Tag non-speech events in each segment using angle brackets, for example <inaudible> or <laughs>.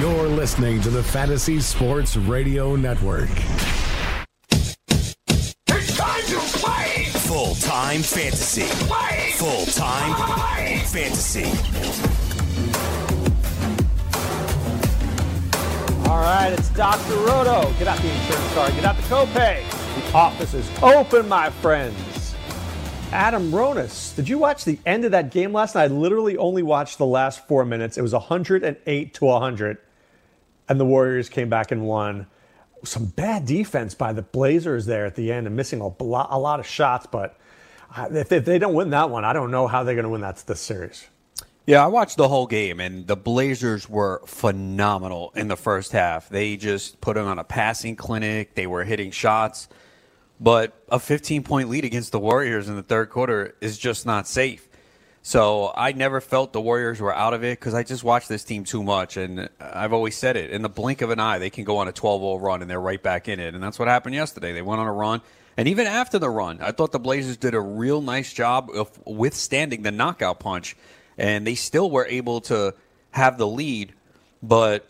You're listening to the Fantasy Sports Radio Network. It's time to play! Full time fantasy. Play! Full time fantasy. All right, it's Dr. Roto. Get out the insurance card, get out the copay. The office is open, my friends. Adam Ronis, did you watch the end of that game last night? I literally only watched the last four minutes. It was 108 to 100, and the Warriors came back and won. Some bad defense by the Blazers there at the end and missing a lot, a lot of shots. But uh, if, if they don't win that one, I don't know how they're going to win that this series. Yeah, I watched the whole game, and the Blazers were phenomenal in the first half. They just put on a passing clinic. They were hitting shots, but a 15 point lead against the Warriors in the third quarter is just not safe. So I never felt the Warriors were out of it because I just watched this team too much, and I've always said it. In the blink of an eye, they can go on a 12-0 run, and they're right back in it, and that's what happened yesterday. They went on a run, and even after the run, I thought the Blazers did a real nice job of withstanding the knockout punch, and they still were able to have the lead, but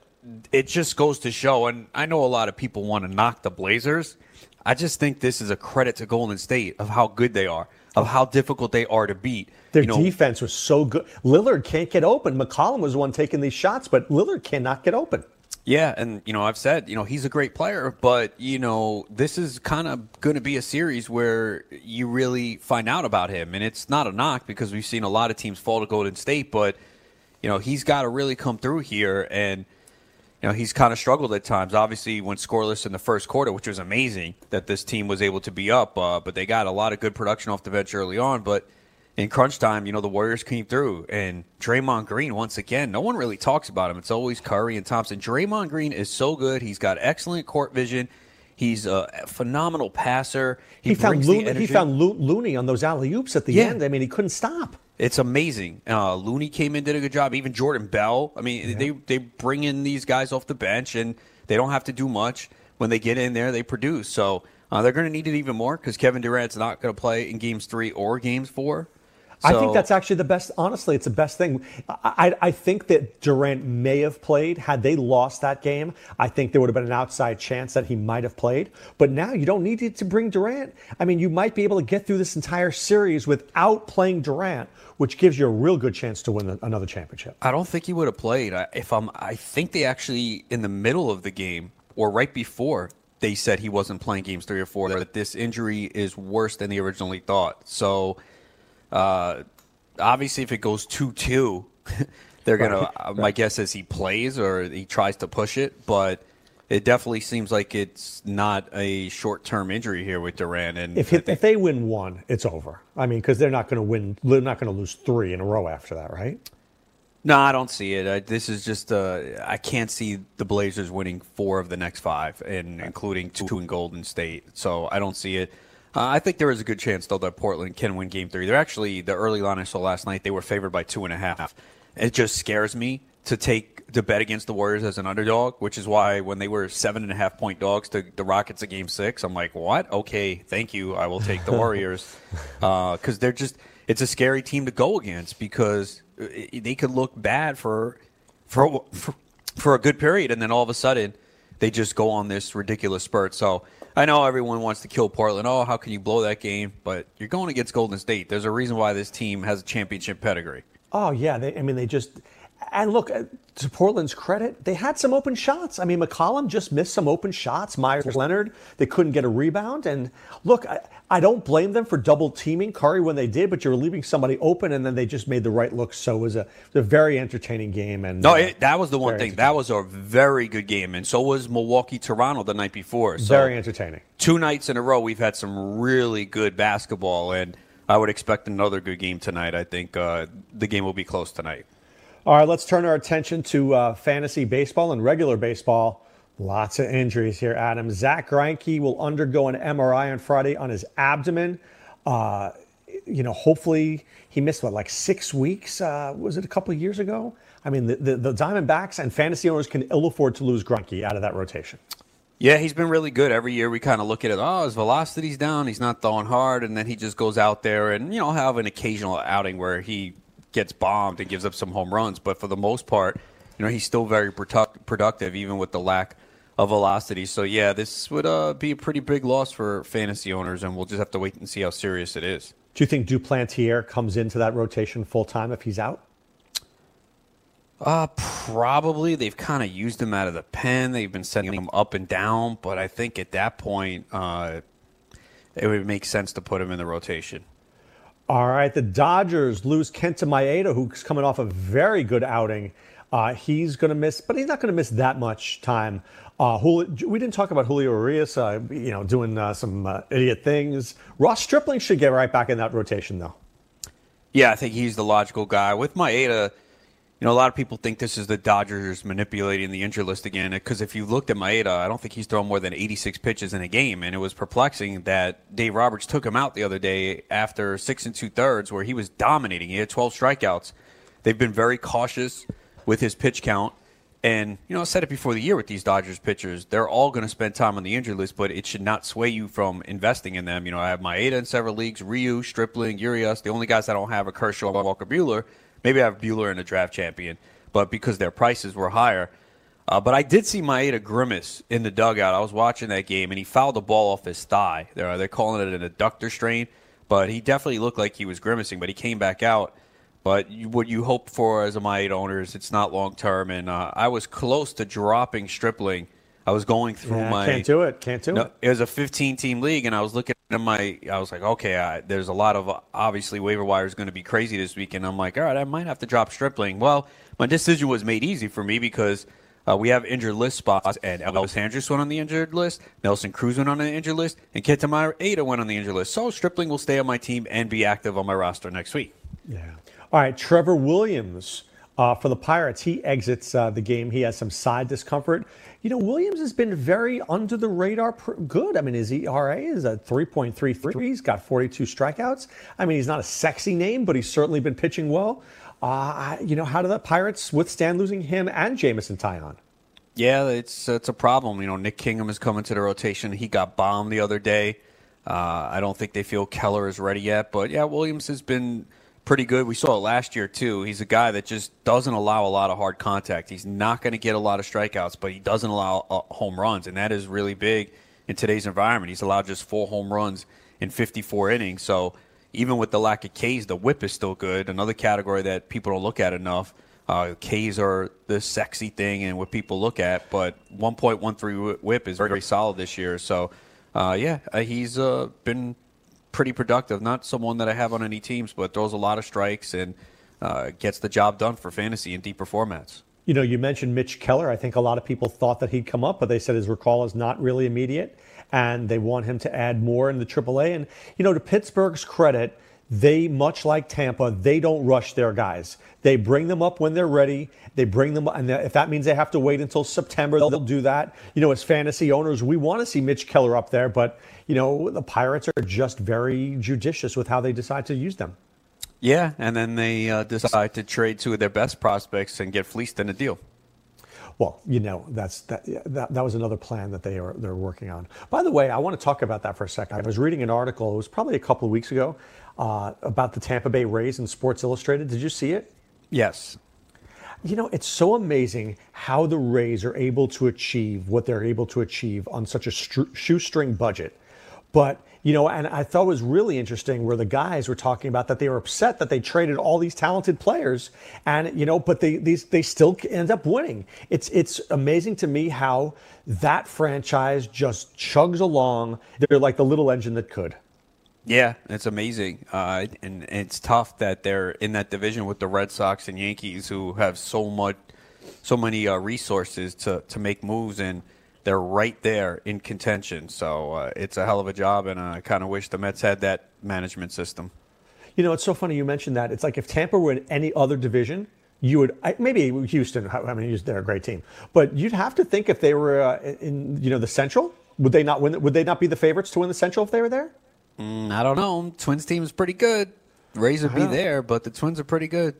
it just goes to show. And I know a lot of people want to knock the Blazers. I just think this is a credit to Golden State of how good they are, of how difficult they are to beat. Their You know, defense was so good. Lillard can't get open. McCollum was the one taking these shots, but Lillard cannot get open. Yeah, and you know, I've said, you know, he's a great player, but you know, this is kind of going to be a series where you really find out about him, and it's not a knock because we've seen a lot of teams fall to Golden State, but you know, he's got to really come through here, and you know, he's kind of struggled at times. Obviously, went scoreless in the first quarter, which was amazing that this team was able to be up, uh, but they got a lot of good production off the bench early on, but in crunch time, you know, the Warriors came through and Draymond Green, once again, no one really talks about him. It's always Curry and Thompson. Draymond Green is so good. He's got excellent court vision. He's a phenomenal passer. He, He, found Looney, he found Lo- Looney on those alley oops at the Yeah. end. I mean, he couldn't stop. It's amazing. Uh, Looney came in, did a good job. Even Jordan Bell. I mean, they they bring in these guys off the bench, and they don't have to do much. When they get in there, they produce. So uh, they're going to need it even more because Kevin Durant's not going to play in games three or games four. I think that's actually the best. Honestly, it's the best thing. I, I, I think that Durant may have played. Had they lost that game, I think there would have been an outside chance that he might have played. But now you don't need to bring Durant. I mean, you might be able to get through this entire series without playing Durant, which gives you a real good chance to win another championship. I don't think he would have played. I, if I'm, I think they actually in the middle of the game or right before they said he wasn't playing games three or four. That this injury is worse than they originally thought. So, uh, obviously, if it goes two two, <laughs> they're gonna. uh, My guess is he plays or he tries to push it, but. It definitely seems like it's not a short-term injury here with Durant, and If, think- if they win one, it's over. I mean, because they're not going to win. They're not going to lose three in a row after that, right? No, I don't see it. I, this is just uh, I can't see the Blazers winning four of the next five, and including two in Golden State. So I don't see it. Uh, I think there is a good chance though that Portland can win Game Three. They're actually the early line I saw last night. They were favored by two and a half. It just scares me to take to bet against the Warriors as an underdog, which is why when they were seven and a half point dogs to the Rockets in Game Six, I'm like, what? Okay, thank you. I will take the <laughs> Warriors because they're just it's a scary team to go against because uh, they could look bad for for for, for a good period and then all of a sudden they just go on this ridiculous spurt. So I know everyone wants to kill Portland. Oh, how can you blow that game? But you're going against Golden State. There's a reason why this team has a championship pedigree. Oh yeah, they, I mean they just and look uh, to Portland's credit, they had some open shots. I mean McCollum just missed some open shots. Meyers Leonard, they couldn't get a rebound. And look, I, I don't blame them for double teaming Curry when they did, but you were leaving somebody open, and then they just made the right look. So it was a, it was a very entertaining game. And No, uh, it, that was the one thing. That was a very good game, and so was Milwaukee Toronto the night before. So very entertaining. two nights in a row, we've had some really good basketball, and I would expect another good game tonight. I think uh, the game will be close tonight. All right, let's turn our attention to uh, fantasy baseball and regular baseball. Lots of injuries here, Adam. Zach Greinke will undergo an MRI on Friday on his abdomen. Uh, you know, hopefully he missed what, like six weeks? Uh, was it a couple of years ago? I mean, the, the, the Diamondbacks and fantasy owners can ill afford to lose Greinke out of that rotation. Yeah, he's been really good. Every year we kind of look at it, oh, his velocity's down, he's not throwing hard, and then he just goes out there and, you know, have an occasional outing where he gets bombed and gives up some home runs. But for the most part, you know, he's still very product- productive, even with the lack of velocity. So, yeah, this would uh, be a pretty big loss for fantasy owners, and we'll just have to wait and see how serious it is. Do you think Duplantier comes into that rotation full time if he's out? Uh, probably. They've kind of used him out of the pen. They've been sending him up and down, but I think at that point, uh, it would make sense to put him in the rotation. All right, the Dodgers lose Kenta Maeda, who's coming off a very good outing. Uh, he's going to miss, but he's not going to miss that much time. Uh, Julio, we didn't talk about Julio Urias, uh, you know, doing uh, some uh, idiot things. Ross Stripling should get right back in that rotation, though. Yeah, I think he's the logical guy. With Maeda, you know, a lot of people think this is the Dodgers manipulating the injury list again. Because if you looked at Maeda, I don't think he's thrown more than 86 pitches in a game, and it was perplexing that Dave Roberts took him out the other day after six and two thirds, where he was dominating. He had 12 strikeouts. They've been very cautious with his pitch count, and you know, I said it before the year with these Dodgers pitchers, they're all going to spend time on the injury list, but it should not sway you from investing in them. You know, I have Maeda in several leagues, Ryu, Stripling, Urias. The only guys I don't have are Kershaw and Walker Buehler Maybe I have Buehler in a draft champion, but because their prices were higher. Uh, but I did see Maeda grimace in the dugout. I was watching that game, and he fouled the ball off his thigh. They're, they're calling it an adductor strain, but he definitely looked like he was grimacing, but he came back out. But you, what you hope for as a Maeda owner is it's not long term. And uh, I was close to dropping Stripling. I was going through yeah, my. Can't do it. Can't do no, it. It was a 15 team league, and I was looking at my. I was like, okay, I, there's a lot of obviously waiver wire is going to be crazy this week, and I'm like, all right, I might have to drop Stripling. Well, my decision was made easy for me because uh, we have injured list spots, and Elvis Andrus went on the injured list, Nelson Cruz went on the injured list, and Kenta Maeda went on the injured list. So Stripling will stay on my team and be active on my roster next week. Yeah. All right, Trevor Williams. Uh, for the Pirates, he exits uh, the game. He has some side discomfort you know, Williams has been very under the radar good. I mean, his ERA is at 3.33. He's got 42 strikeouts. I mean, he's not a sexy name, but he's certainly been pitching well. Uh, you know, how do the Pirates withstand losing him and Jameson Taillon? Yeah, it's it's a problem. You know, Nick Kingham is coming to the rotation. He got bombed the other day. Uh, I don't think they feel Keller is ready yet, but yeah, Williams has been pretty good. We saw it last year too. He's a guy that just doesn't allow a lot of hard contact. He's not going to get a lot of strikeouts, but he doesn't allow uh, home runs, and that is really big in today's environment. He's allowed just four home runs in 54 innings. So even with the lack of Ks, the WHIP is still good. Another category that people don't look at enough. Uh, Ks are the sexy thing and what people look at, but 1.13 WHIP is very solid this year. So, uh, yeah, uh, he's uh, been pretty productive. Not someone that I have on any teams, but throws a lot of strikes and uh, gets the job done for fantasy in deeper formats. You know, you mentioned Mitch Keller. I think a lot of people thought that he'd come up, but they said his recall is not really immediate, and they want him to add more in the AAA. And you know, to Pittsburgh's credit, they much like Tampa, they don't rush their guys. They bring them up when they're ready. They bring them, up, and if that means they have to wait until September, they'll do that. You know, as fantasy owners, we want to see Mitch Keller up there, but you know, the Pirates are just very judicious with how they decide to use them. Yeah, and then they uh, decide to trade two of their best prospects and get fleeced in a deal. Well, you know, that's that, that, that was another plan that they are they're working on. By the way, I want to talk about that for a second. I was reading an article. It was probably a couple of weeks ago uh, about the Tampa Bay Rays in Sports Illustrated. Did you see it? Yes. You know, it's so amazing how the Rays are able to achieve what they're able to achieve on such a shoestring budget. But you know, and I thought it was really interesting where the guys were talking about that they were upset that they traded all these talented players, and you know, but they these they still end up winning. It's it's amazing to me how that franchise just chugs along. They're like the little engine that could. Yeah, it's amazing, uh, and, it's tough that they're in that division with the Red Sox and Yankees, who have so much, so many uh, resources to to make moves and they're right there in contention. So uh, it's a hell of a job, and I kind of wish the Mets had that management system. You know, it's so funny you mentioned that. It's like if Tampa were in any other division, you would maybe Houston. I mean, they're a great team, but you'd have to think if they were uh, in you know the Central, would they not win? Would they not be the favorites to win the Central if they were there? Mm, I don't know. Twins team is pretty good. Rays would be there, but the Twins are pretty good.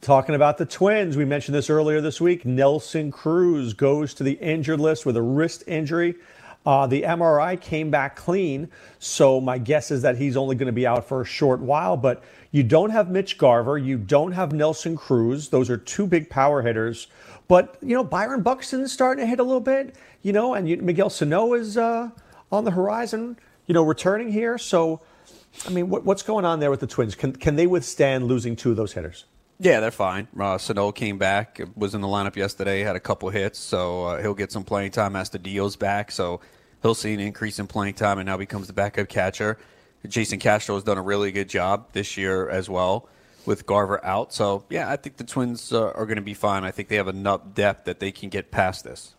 Talking about the Twins, we mentioned this earlier this week. Nelson Cruz goes to the injured list with a wrist injury. Uh, the MRI came back clean, so my guess is that he's only going to be out for a short while. But you don't have Mitch Garver, you don't have Nelson Cruz. Those are two big power hitters. But you know Byron Buxton's starting to hit a little bit. You know, and you, Miguel Sano is uh, on the horizon. You know, returning here. So, I mean, what, what's going on there with the Twins? Can can they withstand losing two of those hitters? Yeah, they're fine. Uh, Sano came back, was in the lineup yesterday, had a couple hits, so uh, he'll get some playing time. As the Astudillo's back, so he'll see an increase in playing time and now becomes the backup catcher. Jason Castro has done a really good job this year as well with Garver out. So, yeah, I think the Twins uh, are going to be fine. I think they have enough depth that they can get past this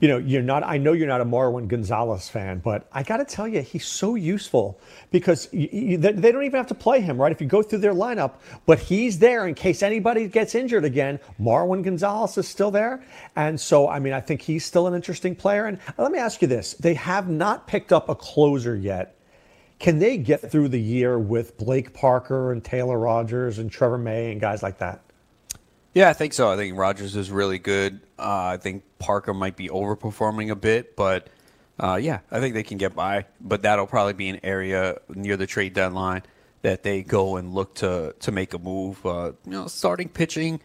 you know, you're not. I know you're not a Marwin Gonzalez fan, but I got to tell you, he's so useful because you, you, they don't even have to play him, right? If you go through their lineup, but he's there in case anybody gets injured again. Marwin Gonzalez is still there, and so I mean, I think he's still an interesting player. And let me ask you this: They have not picked up a closer yet. Can they get through the year with Blake Parker and Taylor Rogers and Trevor May and guys like that? Yeah, I think so. I think Rogers is really good. Uh, I think Parker might be overperforming a bit, but uh, yeah, I think they can get by. But that'll probably be an area near the trade deadline that they go and look to to make a move. Uh, you know, starting pitching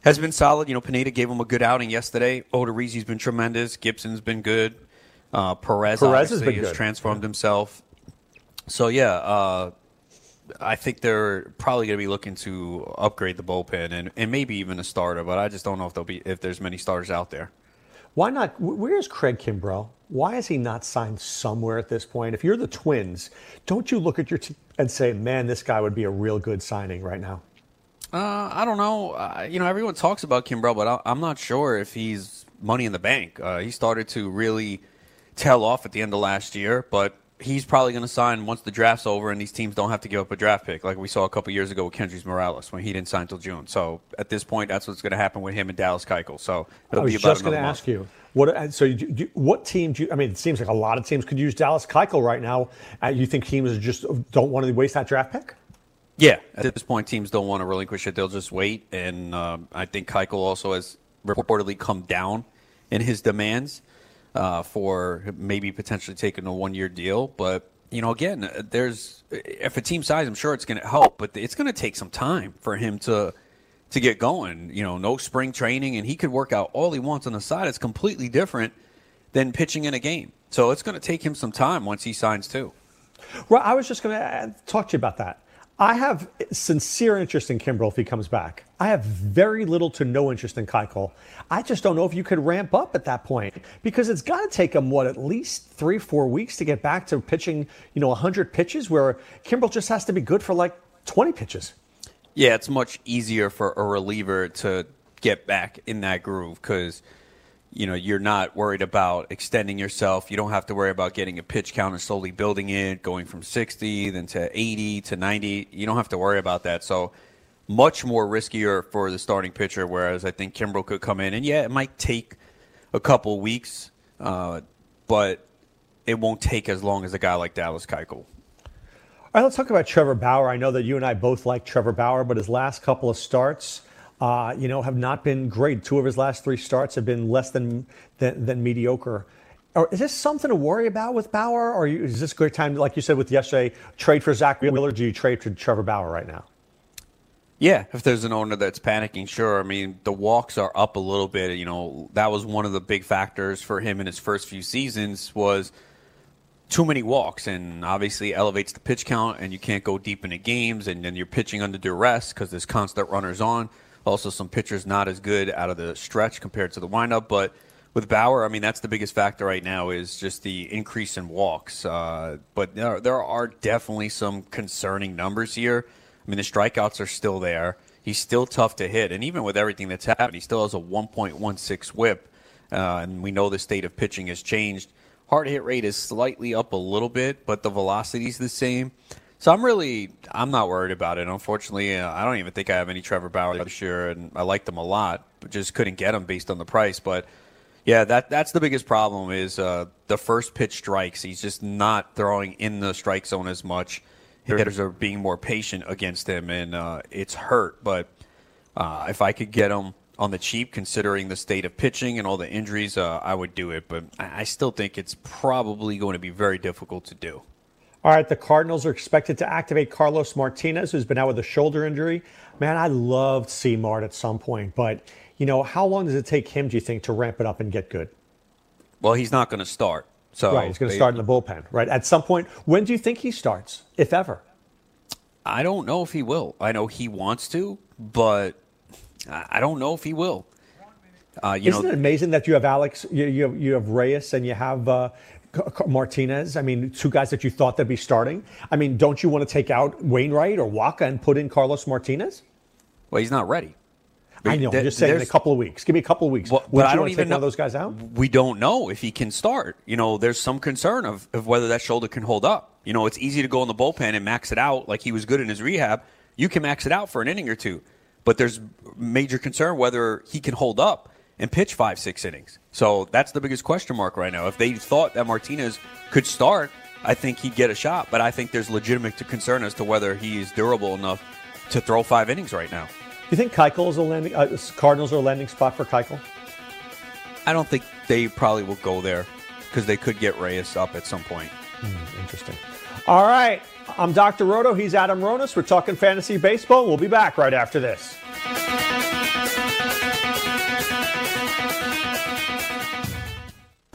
has been solid. You know, Pineda gave him a good outing yesterday. Odorizzi's been tremendous. Gibson's been good. Uh, Perez, Perez has, been has transformed himself. So yeah, uh, I think they're probably going to be looking to upgrade the bullpen and, and maybe even a starter, but I just don't know if there'll be if there's many starters out there. Why not? Where's Craig Kimbrel? Why is he not signed somewhere at this point? If you're the Twins, don't you look at your team and say, "Man, this guy would be a real good signing right now"? Uh, I don't know. Uh, you know, everyone talks about Kimbrel, but I, am not sure if he's money in the bank. Uh, he started to really tail off at the end of last year, but he's probably going to sign once the draft's over and these teams don't have to give up a draft pick, like we saw a couple years ago with Kendrys Morales when he didn't sign until June. So at this point, that's what's going to happen with him and Dallas Keuchel. So it'll I was just going to ask you. What, so, what team do you, I mean, it seems like a lot of teams could use Dallas Keuchel right now. Uh, you think teams just don't want to waste that draft pick? Yeah, at this point, teams don't want to relinquish it. They'll just wait. And uh, I think Keuchel also has reportedly come down in his demands uh, for maybe potentially taking a one year deal. But, you know, again, there's if a team size, I'm sure it's going to help, but it's going to take some time for him to to get going. You know, no spring training, and he could work out all he wants on the side. It's completely different than pitching in a game. So it's going to take him some time once he signs too. Well, I was just going to talk to you about that. I have sincere interest in Kimbrel if he comes back. I have very little to no interest in Keuchel. I just don't know if you could ramp up at that point because it's got to take him what at least three, four weeks to get back to pitching, you know, 100 pitches. Where Kimbrel just has to be good for like 20 pitches. Yeah, it's much easier for a reliever to get back in that groove because you know you're not worried about extending yourself. You don't have to worry about getting a pitch count and slowly building it, going from 60 then to 80 to 90. You don't have to worry about that. So much more riskier for the starting pitcher. Whereas I think Kimbrel could come in and yeah, it might take a couple weeks, uh, but it won't take as long as a guy like Dallas Keuchel. All right, let's talk about Trevor Bauer. I know that you and I both like Trevor Bauer, but his last couple of starts uh, you know, have not been great. Two of his last three starts have been less than than, than mediocre. Or is this something to worry about with Bauer, or is this a great time, like you said with yesterday, trade for Zack Wheeler? Do you trade for Trevor Bauer right now? Yeah, if there's an owner that's panicking, sure. I mean, the walks are up a little bit. You know, that was one of the big factors for him in his first few seasons was too many walks, and obviously elevates the pitch count, and you can't go deep into games, and then you're pitching under duress because there's constant runners on. Also, some pitchers not as good out of the stretch compared to the windup. But with Bauer, I mean, that's the biggest factor right now is just the increase in walks. Uh, but there, there are definitely some concerning numbers here. I mean, the strikeouts are still there. He's still tough to hit. And even with everything that's happened, he still has a 1.16 whip. Uh, and we know the state of pitching has changed. Hard hit rate is slightly up a little bit, but the velocity is the same. So I'm really, I'm not worried about it. Unfortunately, uh, I don't even think I have any Trevor Bauer this year, and I liked him a lot, but just couldn't get him based on the price. But yeah, that that's the biggest problem is uh, the first pitch strikes. He's just not throwing in the strike zone as much. Hitters are being more patient against him, and uh, it's hurt. But uh, if I could get him on the cheap, considering the state of pitching and all the injuries, uh, I would do it. But I still think it's probably going to be very difficult to do. All right, the Cardinals are expected to activate Carlos Martinez, who's been out with a shoulder injury. Man, I loved C-Mart at some point, but you know, how long does it take him, do you think, to ramp it up and get good? Well, he's not going to start. So right, he's going to start in the bullpen. Right. At some point, when do you think he starts, if ever? I don't know if he will. I know he wants to, but I don't know if he will. Uh, Isn't know, it amazing that you have Alex, you, you, have, you have Reyes, and you have uh, Martinez? I mean, two guys that you thought they'd be starting. I mean, don't you want to take out Wainwright or Wacha and put in Carlos Martinez? Well, he's not ready. I know. I'm just saying in a couple of weeks. Give me a couple of weeks. Well, but I don't even know those guys out. We don't know if he can start. You know, there's some concern of, of whether that shoulder can hold up. You know, it's easy to go in the bullpen and max it out like he was good in his rehab. You can max it out for an inning or two, but there's major concern whether he can hold up and pitch five, six innings. So that's the biggest question mark right now. If they thought that Martinez could start, I think he'd get a shot. But I think there's legitimate concern as to whether he's durable enough to throw five innings right now. Do You think Keuchel is a landing? Uh, Cardinals are a landing spot for Keuchel. I don't think they probably will go there because they could get Reyes up at some point. Mm, interesting. All right, I'm Dr. Roto. He's Adam Ronis. We're talking fantasy baseball. We'll be back right after this.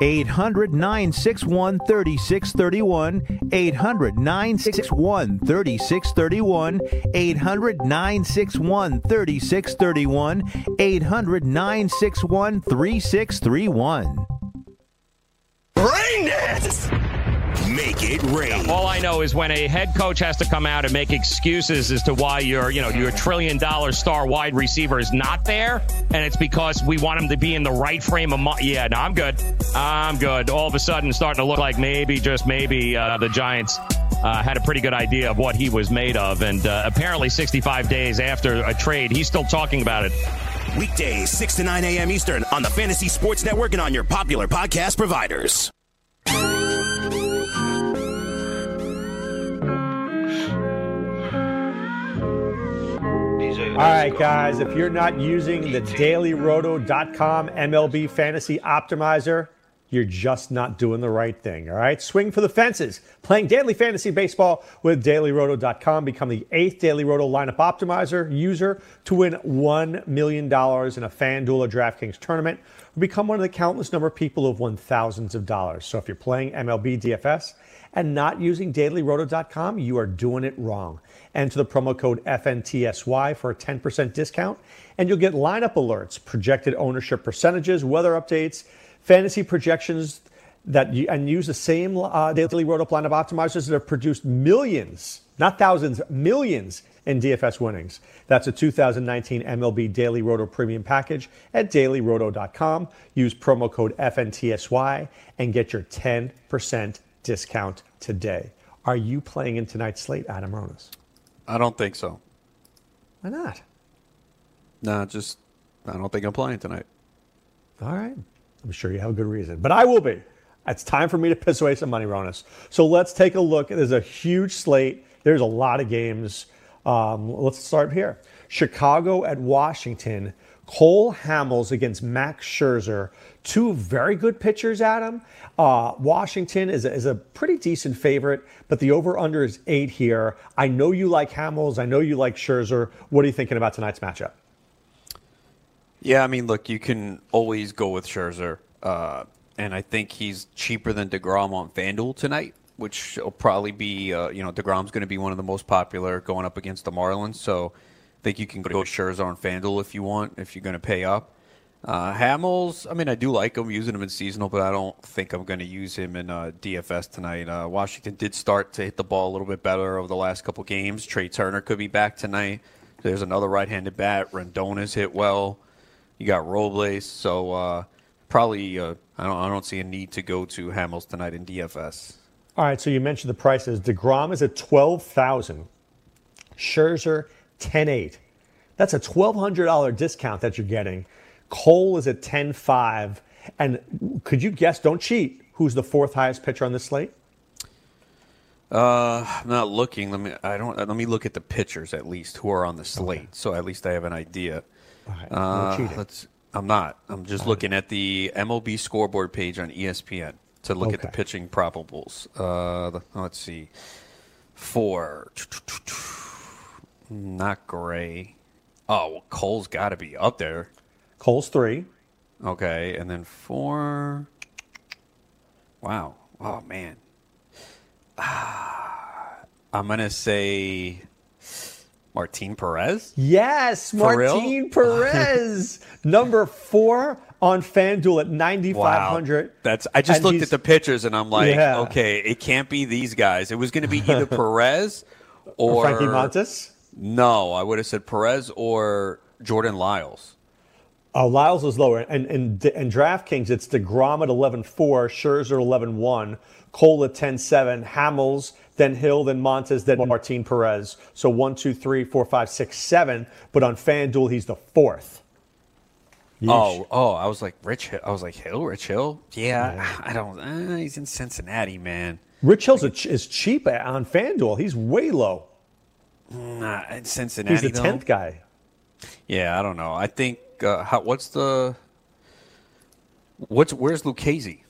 800 961 3631. 800 961 3631. 800 961 3631. 800 961 3631. Bring this! Make it rain. All I know is when a head coach has to come out and make excuses as to why your, you know, your trillion dollar star wide receiver is not there, and it's because we want him to be in the right frame of mind. Yeah, no, I'm good. I'm good. All of a sudden, starting to look like maybe, just maybe, uh, the Giants uh, had a pretty good idea of what he was made of, and uh, apparently, 65 days after a trade, he's still talking about it. Weekdays, 6 to 9 a.m. Eastern on the Fantasy Sports Network and on your popular podcast providers. All right, guys, if you're not using the dailyroto.com MLB fantasy optimizer, you're just not doing the right thing. All right, swing for the fences. Playing daily fantasy baseball with dailyroto.com. Become the eighth Daily Roto lineup optimizer user to win $1 million in a FanDuel or DraftKings tournament, or become one of the countless number of people who have won thousands of dollars. So if you're playing MLB DFS and not using dailyroto.com, you are doing it wrong. Enter the promo code FNTSY for a 10% discount, and you'll get lineup alerts, projected ownership percentages, weather updates, fantasy projections that you, and use the same uh, daily roto lineup optimizers that have produced millions, not thousands, millions in DFS winnings. That's a 2019 MLB Daily Roto Premium Package at dailyroto.com. Use promo code FNTSY and get your 10% discount today. Are you playing in tonight's slate, Adam Ronis? I don't think so. Why not? Nah, just I don't think I'm playing tonight. All right. I'm sure you have a good reason, but I will be. It's time for me to piss away some money, Ronis. So let's take a look. There's a huge slate. There's a lot of games. Um, let's start here. Chicago at Washington. Cole Hamels against Max Scherzer. Two very good pitchers, Adam. Uh, Washington is a, is a pretty decent favorite, but the over under is eight here. I know you like Hamels. I know you like Scherzer. What are you thinking about tonight's matchup? Yeah, I mean, look, you can always go with Scherzer, uh, and I think he's cheaper than Degrom on FanDuel tonight, which will probably be, uh, you know, Degrom's going to be one of the most popular going up against the Marlins. So think you can go Scherzer on FanDuel if you want, if you're going to pay up. Uh, Hamels, I mean, I do like him, using him in seasonal, but I don't think I'm going to use him in uh, DFS tonight. Uh, Washington did start to hit the ball a little bit better over the last couple games. Trea Turner could be back tonight. There's another right-handed bat. Rendon's hit well. You got Robles, so uh, probably uh, I don't I don't see a need to go to Hamels tonight in DFS. All right, so you mentioned the prices. Degrom is at twelve thousand. Scherzer ten eight. That's a twelve hundred dollar discount that you're getting. Cole is at ten five. And could you guess? Don't cheat. Who's the fourth highest pitcher on this slate? Uh, I'm not looking. Let me. I don't. Let me look at the pitchers at least who are on the slate, okay. so at least I have an idea. Right. Uh, no let's. I'm not. I'm just All looking right. at the MLB scoreboard page on ESPN to look okay. at the pitching probables. Uh, let's see. Four. Not Gray. Oh, well, Cole's got to be up there. Cole's three. Okay, and then four. Wow. Oh man. Ah, I'm gonna say Martin Perez? Yes, For Martin real? Perez, <laughs> number four on FanDuel at 9,500. Wow. That's I just And looked at the pictures and I'm like, Yeah. okay, it can't be these guys. It was going to be either <laughs> Perez or, Or Frankie Montas? No, I would have said Perez or Jordan Lyles. Oh, Lyles is lower. And and and DraftKings, it's DeGrom at 11-4, Scherzer 11-1, Cole at 10-7, Hamels, then Hill, then Montas, then Martin Perez. So one, two, three, four, five, six, seven. But on FanDuel, he's the fourth. Yeesh. Oh, oh, I was like Rich. Hill. I was like Hill, Rich Hill. Yeah, I don't. Uh, he's in Cincinnati, man. Rich Hill's a ch- is cheap on FanDuel. He's way low. Nah, in Cincinnati. He's the though? tenth guy. Yeah, I don't know. I think uh, how, what's the what's where's Lucchesi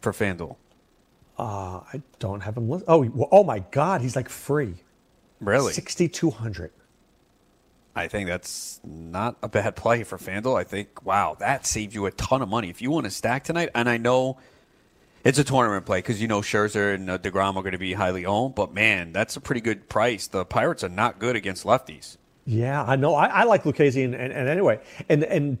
for FanDuel? Uh, I don't have him. List- oh, well, oh my God, he's like free. Really? Sixty two hundred. I think that's not a bad <laughs> play for FanDuel. I think wow, that saved you a ton of money if you want to stack tonight. And I know it's a tournament play because you know Scherzer and uh, Degrom are going to be highly owned. But man, that's a pretty good price. The Pirates are not good against lefties. Yeah, I know. I, I like Lucchesi, and, and, and anyway, and and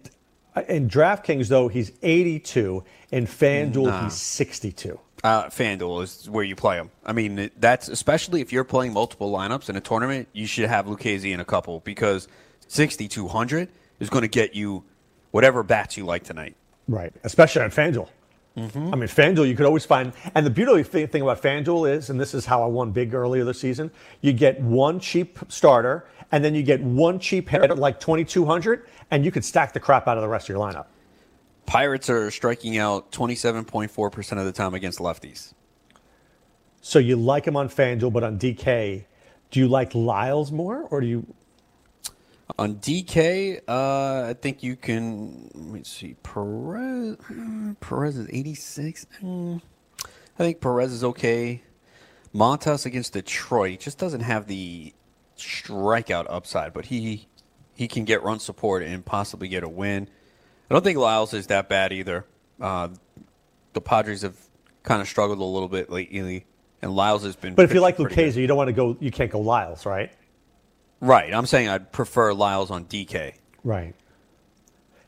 in DraftKings though he's eighty two, and FanDuel Nah. he's sixty two. Uh, FanDuel is where you play them. I mean, that's especially if you're playing multiple lineups in a tournament, you should have Lucchesi in a couple because 6,200 is going to get you whatever bats you like tonight. Right, especially on FanDuel. Mm-hmm. I mean, FanDuel, you could always find, and the beautiful thing about FanDuel is, and this is how I won big earlier this season, you get one cheap starter, and then you get one cheap hitter at like 2,200, and you could stack the crap out of the rest of your lineup. Pirates are striking out 27.4% of the time against lefties. So you like him on FanDuel, but on DK, do you like Lyles more, or do you? On DK, uh, I think you can. Let me see. Perez. uh, Perez is 86. Mm, I think Perez is okay. Montas against Detroit he just doesn't have the strikeout upside, but he he can get run support and possibly get a win. I don't think Lyles is that bad either. Uh, the Padres have kind of struggled a little bit lately, and Lyles has been. But if you like. Lucchesi, you don't want to go. You can't go Lyles, right? Right? I'm saying I'd prefer Lyles on DK. Right.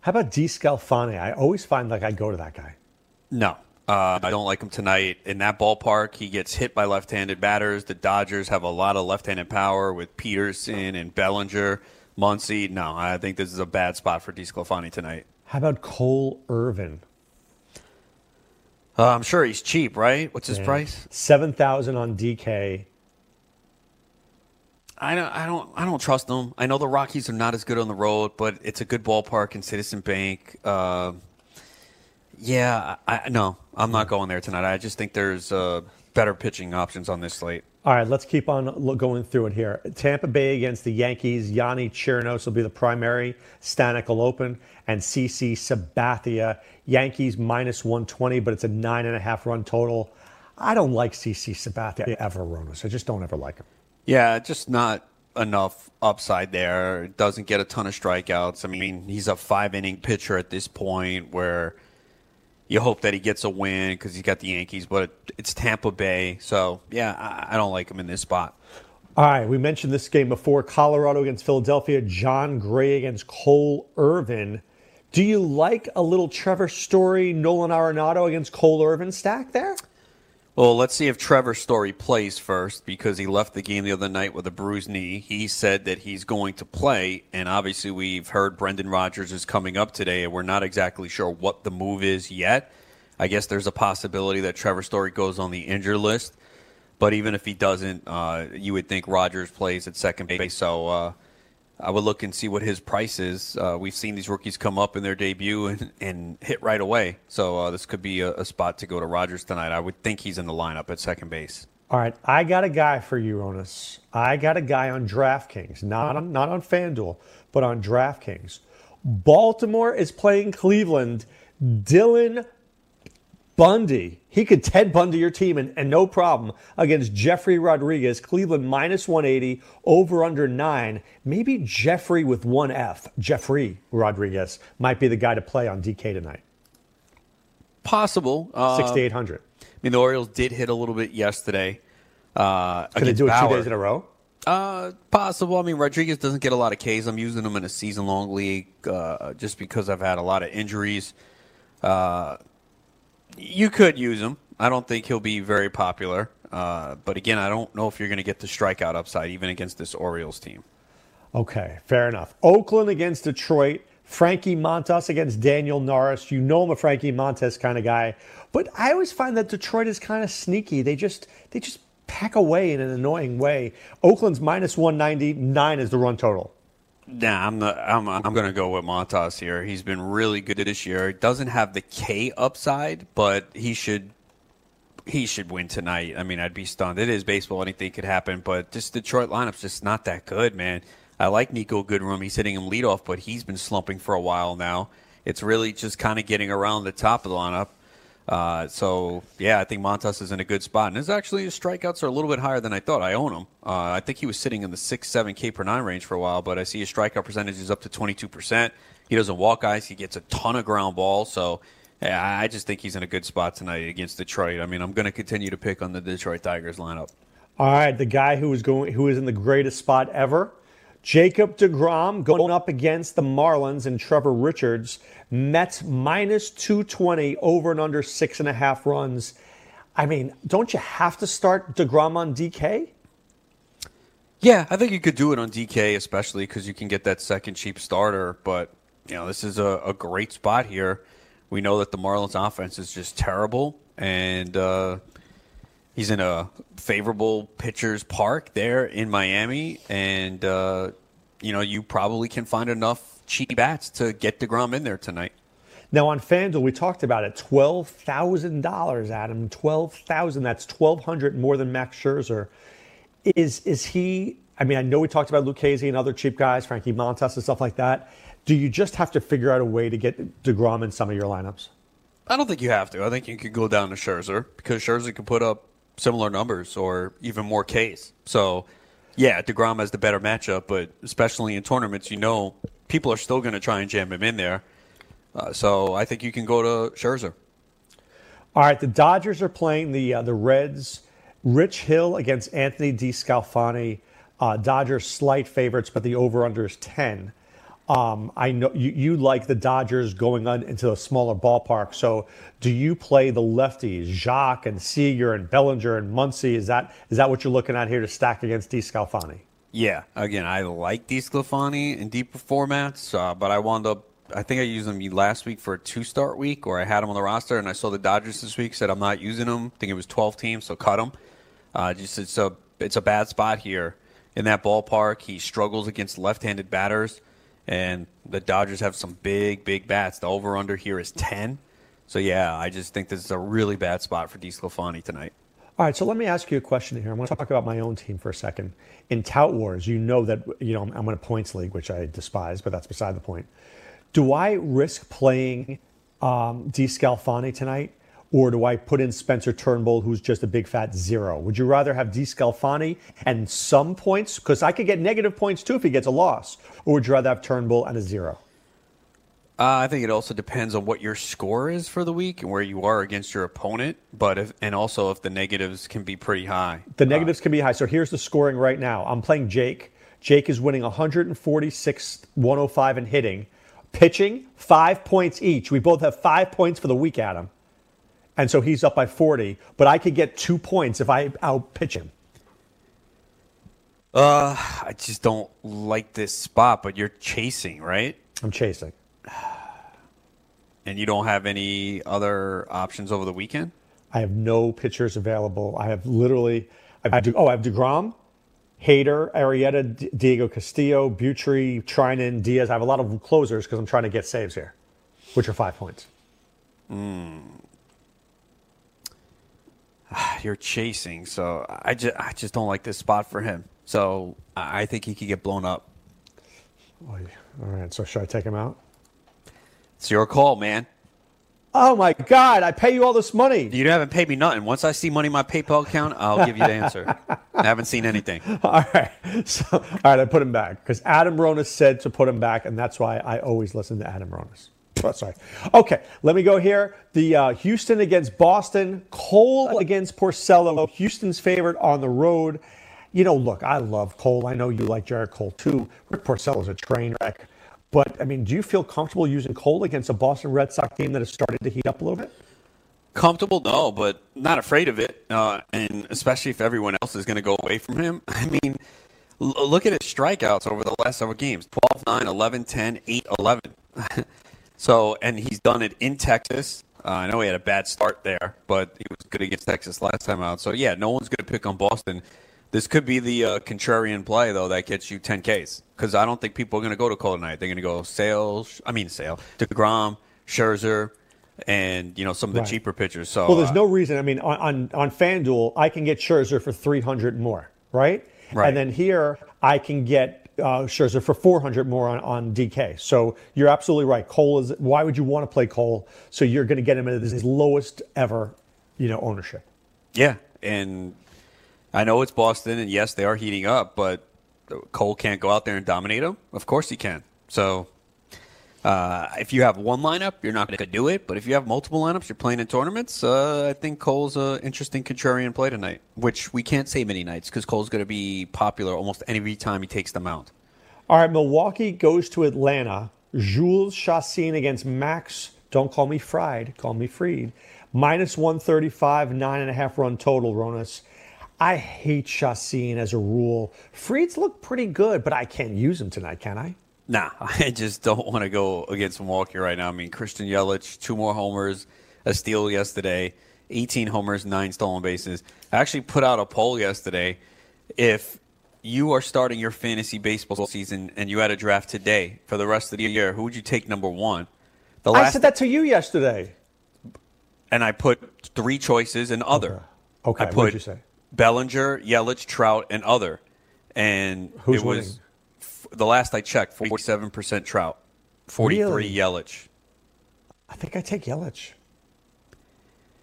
How about DeSclafani? I always find like I go to that guy. No, uh, I don't like him tonight. In that ballpark, he gets hit by left-handed batters. The Dodgers have a lot of left-handed power with Pederson and Bellinger, Muncy. No, I think this is a bad spot for DeSclafani tonight. How about Cole Irvin? Uh, I'm sure he's cheap, right? What's his Yeah. price? Seven thousand on DK. I don't, I don't, I don't trust them. I know the Rockies are not as good on the road, but it's a good ballpark in Citizen Bank. Uh, yeah, I, no, I'm not going there tonight. I just think there's uh, better pitching options on this slate. All right, let's keep on going through it here. Tampa Bay against the Yankees. Yonny Chirinos will be the primary. Stanek will open. And CC Sabathia. Yankees minus 120, but it's a nine and a half run total. I don't like CC Sabathia ever, Ronis. I just don't ever like him. Yeah, just not enough upside there. Doesn't get a ton of strikeouts. I mean, he's a five inning pitcher at this point where you hope that he gets a win because he's got the Yankees, but it's Tampa Bay. So, yeah, I, don't like him in this spot. All right, we mentioned this game before Colorado against Philadelphia, Jon Gray against Cole Irvin. Do you like a little Trevor Story, Nolan Arenado against Cole Irvin stack there? Well, let's see if Trevor Story plays first because he left the game the other night with a bruised knee. He said that he's going to play, and obviously we've heard Brendan Rodgers is coming up today, and we're not exactly sure what the move is yet. I guess there's a possibility that Trevor Story goes on the injured list, but even if he doesn't, uh, you would think Rodgers plays at second base. So uh, I would look and see what his price is. Uh, we've seen these rookies come up in their debut and, and hit right away. So uh, this could be a, a spot to go to Rogers tonight. I would think he's in the lineup at second base. All right, I got a guy for you, Ronis. I got a guy on DraftKings, not on, not on FanDuel, but on DraftKings. Baltimore is playing Cleveland. Dylan Bundy. He could Ted Bundy your team and, and no problem against Jefry Rodriguez. Cleveland minus 180, over under nine. Maybe Jefry with one F, Jefry Rodriguez, might be the guy to play on DK tonight. Possible. Uh, Six to 800. I mean, the Orioles did hit a little bit yesterday. Uh, Can they do it Bauer. two days in a row? Uh, possible. I mean, Rodriguez doesn't get a lot of Ks. I'm using him in a season long league uh, just because I've had a lot of injuries. Uh, you could use him. I don't think he'll be very popular. Uh, but again, I don't know if you're going to get the strikeout upside even against this Orioles team. Okay, fair enough. Oakland against Detroit. Frankie Montas against Daniel Norris. You know I'm a Frankie Montas kind of guy, but I always find that Detroit is kind of sneaky. They just they just pack away in an annoying way. Oakland's minus 199 is the run total. Nah, I'm not, I'm I'm to go with Montas here. He's been really good this year. Doesn't have the K upside, but he should he should win tonight. I mean, I'd be stunned. It is baseball; anything could happen. But this Detroit lineup's just not that good, man. I like Niko Goodrum. He's hitting him leadoff, but he's been slumping for a while now. It's really just kind of getting around the top of the lineup. Uh, so yeah, I think Montas is in a good spot, and his actually his strikeouts are a little bit higher than I thought. I own him. Uh, I think he was sitting in the six, seven K per nine range for a while, but I see his strikeout percentage is up to twenty two percent. He doesn't walk guys. He gets a ton of ground balls. So yeah, I just think he's in a good spot tonight against Detroit. I mean, I'm going to continue to pick on the Detroit Tigers lineup. All right, the guy who is going who is in the greatest spot ever, Jacob DeGrom going up against the Marlins and Trevor Richards. Mets minus 220 over and under six and a half runs. I mean, don't you have to start DeGrom on DK? Yeah, I think you could do it on DK, especially because you can get that second cheap starter. But you know, this is a, a great spot here. We know that the Marlins offense is just terrible, and uh, he's in a favorable pitcher's park there in Miami, and uh, you know you probably can find enough cheap bats to get Degrom in there tonight. Now on FanDuel, we talked about it. Twelve thousand dollars, Adam. Twelve thousand. That's twelve hundred more than Max Scherzer. Is is he? I mean, I know we talked about Lucchesi and other cheap guys, Frankie Montas and stuff like that. Do you just have to figure out a way to get Degrom in some of your lineups? I don't think you have to. I think you could go down to Scherzer because Scherzer could put up similar numbers or even more Ks. So, yeah, DeGrom has the better matchup, but especially in tournaments, you know, people are still going to try and jam him in there. Uh, so I think you can go to Scherzer. All right, the Dodgers are playing the uh, the Reds. Rich Hill against Anthony DeSclafani. Uh, Dodgers slight favorites, but the over under is ten. Um, I know you, you like the Dodgers going on into a smaller ballpark. So, do you play the lefties, Joc and Seager and Bellinger and Muncy? Is that is that what you're looking at here to stack against DeSclafani? Yeah, again, I like DeSclafani in deeper formats, uh, but I wound up I think I used him last week for a two start week, or I had him on the roster, and I saw the Dodgers this week. Said I'm not using him. I think it was 12 teams, so cut him. Uh, just it's a it's a bad spot here in that ballpark. He struggles against left-handed batters, and the Dodgers have some big big bats. The over under here is 10. So yeah, I just think this is a really bad spot for DeSclafani tonight. All right, so let me ask you a question here. I want to talk about my own team for a second. In Tout Wars, you know that you know I'm in a points league, which I despise, but that's beside the point. Do I risk playing um, tonight, or do I put in Spencer Turnbull, who's just a big fat zero? Would you rather have DeSclafani and some points, because I could get negative points too if he gets a loss, or would you rather have Turnbull and a zero? Uh, I think it also depends on what your score is for the week and where you are against your opponent, but if, and also if the negatives can be pretty high. The negatives uh, can be high. So here's the scoring right now. I'm playing Jake. Jake is winning 146, 105 and hitting. Pitching, five points each. We both have five points for the week, Adam. And so he's up by 40, but I could get two points if I out pitch him. Uh, I just don't like this spot, but you're chasing, right? I'm chasing. And you don't have any other options over the weekend? I have no pitchers available. I have literally, I have, oh, I have DeGrom, Hader, Arrieta, Diego Castillo, Butry, Treinen, Diaz. I have a lot of closers because I'm trying to get saves here, which are five points. Mm. <sighs> You're chasing, so I just I just don't like this spot for him. So I think he could get blown up. All right, so should I take him out? It's your call, man. Oh my God! I pay you all this money. You haven't paid me nothing. Once I see money in my PayPal account, I'll give you the answer. <laughs> I haven't seen anything. All right, so all right, I put him back because Adam Ronis said to put him back, and that's why I always listen to Adam Ronis. Oh, sorry. Okay, let me go here. The uh, Houston against Boston, Cole against Porcello. Houston's favorite on the road. You know, look, I love Cole. I know you like Gerrit Cole too. Rick Porcello's a train wreck. But I mean, do you feel comfortable using Cole against a Boston Red Sox team that has started to heat up a little bit? Comfortable, no, but not afraid of it. Uh, and especially if everyone else is going to go away from him. <laughs> I mean, l- look at his strikeouts over the last several games 12, 9, 11, 10, 8, 11. <laughs> so, and he's done it in Texas. Uh, I know he had a bad start there, but he was good against Texas last time out. So, yeah, no one's going to pick on Boston. This could be the uh, contrarian play, though, that gets you 10 Ks because I don't think people are going to go to Cole tonight. They're going to go Sales, I mean Sale, Degrom, Scherzer, and you know some of the right. cheaper pitchers. So well, there's uh, no reason. I mean, on, on on FanDuel, I can get Scherzer for 300 more, right? Right. And then here, I can get uh, Scherzer for 400 more on, on DK. So you're absolutely right. Cole is. Why would you want to play Cole? So you're going to get him at his lowest ever, you know, ownership. Yeah, and I know it's Boston, and yes, they are heating up, but Cole can't go out there and dominate him? Of course he can. So uh, if you have one lineup, you're not going to do it. But if you have multiple lineups, you're playing in tournaments. Uh, I think Cole's an interesting contrarian play tonight, which we can't say many nights because Cole's going to be popular almost every time he takes the mound. All right, Milwaukee goes to Atlanta. Jhoulys Chacin against Max. Don't call me fried, call me freed. Minus 135, nine and a half run total, Ronis. I hate Chacin as a rule. Freeds look pretty good, but I can't use him tonight, can I? Nah, <laughs> I just don't want to go against Milwaukee right now. I mean, Christian Yelich, two more homers, a steal yesterday, 18 homers, nine stolen bases. I actually put out a poll yesterday. If you are starting your fantasy baseball season and you had a draft today for the rest of the year, who would you take number one? The last I said that to you yesterday. And I put three choices and other. Okay, okay. I put what did you say? Bellinger, Yelich, Trout, and other. And Who's it was f- the last I checked, forty-seven percent Trout, forty-three really? Yelich. I think I take Yelich.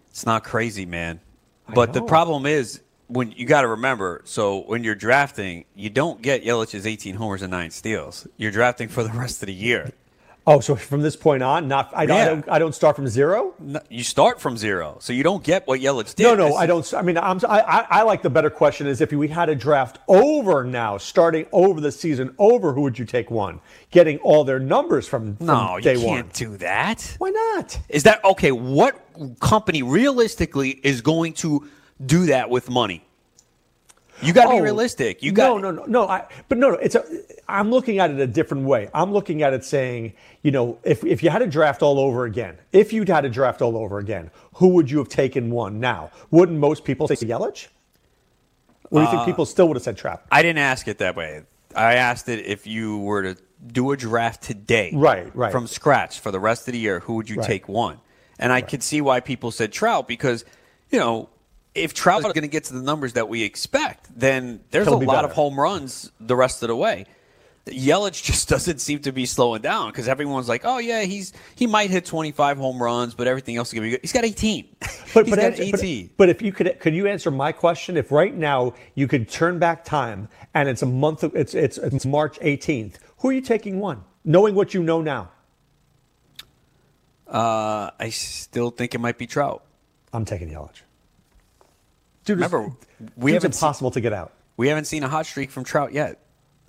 It's not crazy, man. But the problem is when you got to remember. So when you're drafting, you don't get Yelich's 18 homers and nine steals. You're drafting for the rest of the year. Oh, so from this point on, not I, yeah. I, don't, I don't start from zero. No, you start from zero, so you don't get what Yelich did. No, no, I don't. I mean, I'm, I, I like the better question is if we had a draft over now, starting over the season over, who would you take one? Getting all their numbers from, from no, day you can't one. do that. Why not? Is that okay? What company realistically is going to do that with money? You got to Oh, be realistic. You got no, no, no, no. I, but no, no. It's a. I'm looking at it a different way. I'm looking at it saying, you know, if if you had a draft all over again, if you'd had a draft all over again, who would you have taken one? Now, wouldn't most people say Yelich? What do you think Uh, people still would have said Trout? I didn't ask it that way. I asked it if you were to do a draft today, Right, right. from scratch for the rest of the year, who would you Right. take one? And I could see why people said Trout because, you know, if Trout is going to get to the numbers that we expect, then there's He'll a lot better. of home runs the rest of the way. Yelich <laughs> just doesn't seem to be slowing down because everyone's like, "Oh yeah, he's he might hit 25 home runs, but everything else is gonna be good." He's got 18. <laughs> But, He's but, got answer- but- 18. but if you could, could you answer my question? If right now you could turn back time and it's a month, of, it's it's it's March 18th. Who are you taking one? Knowing what you know now, Uh, I still think it might be Trout. I'm taking Yelich. Dude, Remember, we haven't it's seen- impossible to get out. We haven't seen a hot streak from Trout yet.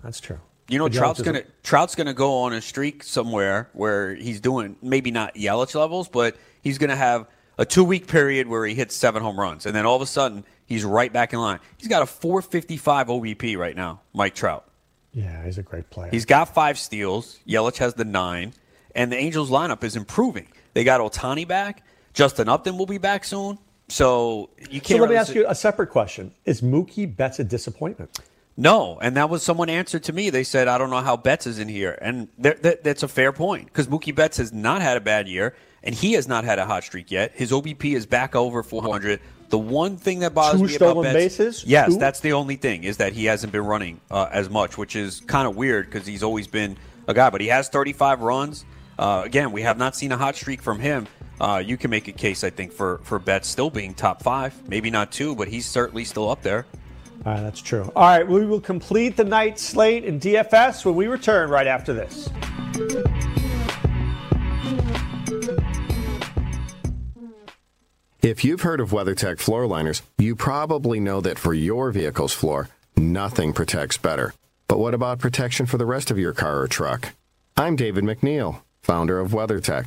That's true. You know, But Trout's gonna Trout's gonna go on a streak somewhere where he's doing maybe not Yelich levels, but he's gonna have a two week period where he hits seven home runs, and then all of a sudden he's right back in line. He's got a 455 OBP right now, Mike Trout. Yeah, he's a great player. He's got five steals. Yelich has the nine, and the Angels lineup is improving. They got Ohtani back. Justin Upton will be back soon. So you can't. let me ask you a separate question: Is Mookie Betts a disappointment? No, and that was someone answered to me. They said, "I don't know how Betts is in here," and that, that, that's a fair point because Mookie Betts has not had a bad year, and he has not had a hot streak yet. His OBP is back over 400. The one thing that bothers Two me about Betts, bases? yes, Two? that's the only thing is that he hasn't been running uh, as much, which is kind of weird because he's always been a guy. But he has 35 runs. Uh, again, we have not seen a hot streak from him. Uh, you can make a case, I think, for for Betts still being top five, maybe not two, but he's certainly still up there. All right, that's true. All right, we will complete the night slate in DFS when we return right after this. If you've heard of WeatherTech floor liners, you probably know that for your vehicle's floor, nothing protects better. But what about protection for the rest of your car or truck? I'm David McNeil, founder of WeatherTech.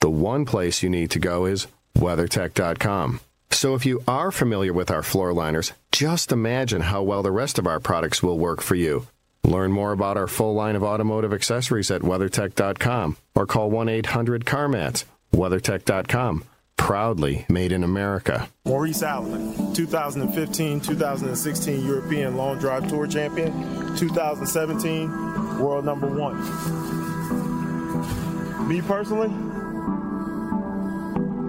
the one place you need to go is WeatherTech.com. So if you are familiar with our floor liners, just imagine how well the rest of our products will work for you. Learn more about our full line of automotive accessories at WeatherTech.com or call 1 800 CarMats. WeatherTech.com. Proudly made in America. Maurice Allen, 2015 2016 European Long Drive Tour Champion, 2017 World Number One. Me personally,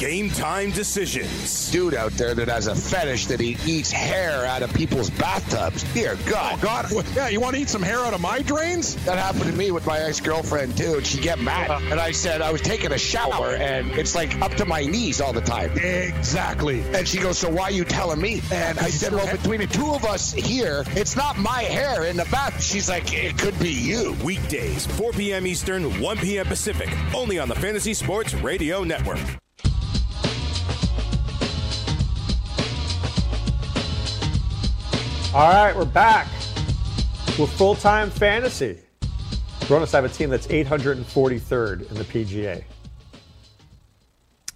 Game time decisions. Dude out there that has a fetish that he eats hair out of people's bathtubs. Dear God. Oh, God. Yeah, you want to eat some hair out of my drains? That happened to me with my ex-girlfriend too, and she get mad. Uh-huh. And I said I was taking a shower, and it's like up to my knees all the time. Exactly. And she goes, "So why are you telling me?" And I said, "Well, between the two of us here, it's not my hair in the bath." She's like, "It could be you." Weekdays, 4 p.m. Eastern, 1 p.m. Pacific, only on the Fantasy Sports Radio Network. All right, we're back with full time fantasy. Ronis, I have a team that's 843rd in the PGA.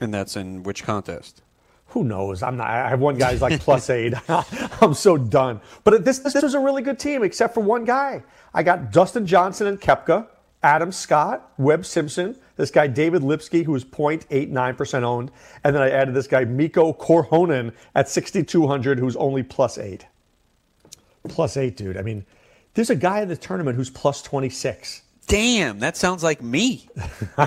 And that's in which contest? Who knows? I'm not. I have one guy's like <laughs> plus eight. <laughs> I'm so done. But this, this was a really good team, except for one guy. I got Dustin Johnson and Koepka, Adam Scott, Webb Simpson, this guy David Lipsky, who is 0.89% owned, and then I added this guy Mikko Korhonen at 6,200, who's only plus eight. Plus eight, dude. I mean, there's a guy in the tournament who's plus 26. Damn, that sounds like me. <laughs>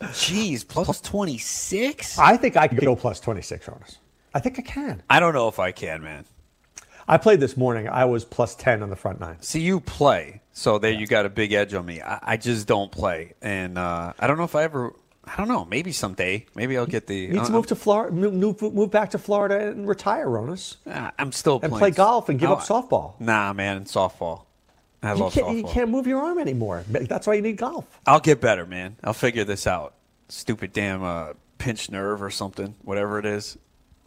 Jeez, plus 26? I think I could go plus 26, Jonas. I think I can. I don't know if I can, man. I played this morning. I was plus 10 on the front nine. See, you play, so there you got a big edge on me. I, I just don't play, and uh, I don't know if I ever. I don't know. Maybe someday. Maybe I'll get the. You need uh, to move to Florida, move, move back to Florida and retire, Ronis. uh, I'm still And playing play golf and give Oh, up softball. Nah, man, softball. I You love can't, softball. you can't move your arm anymore. That's why you need golf. I'll get better, man. I'll figure this out. Stupid damn uh, pinched nerve or something, whatever it is.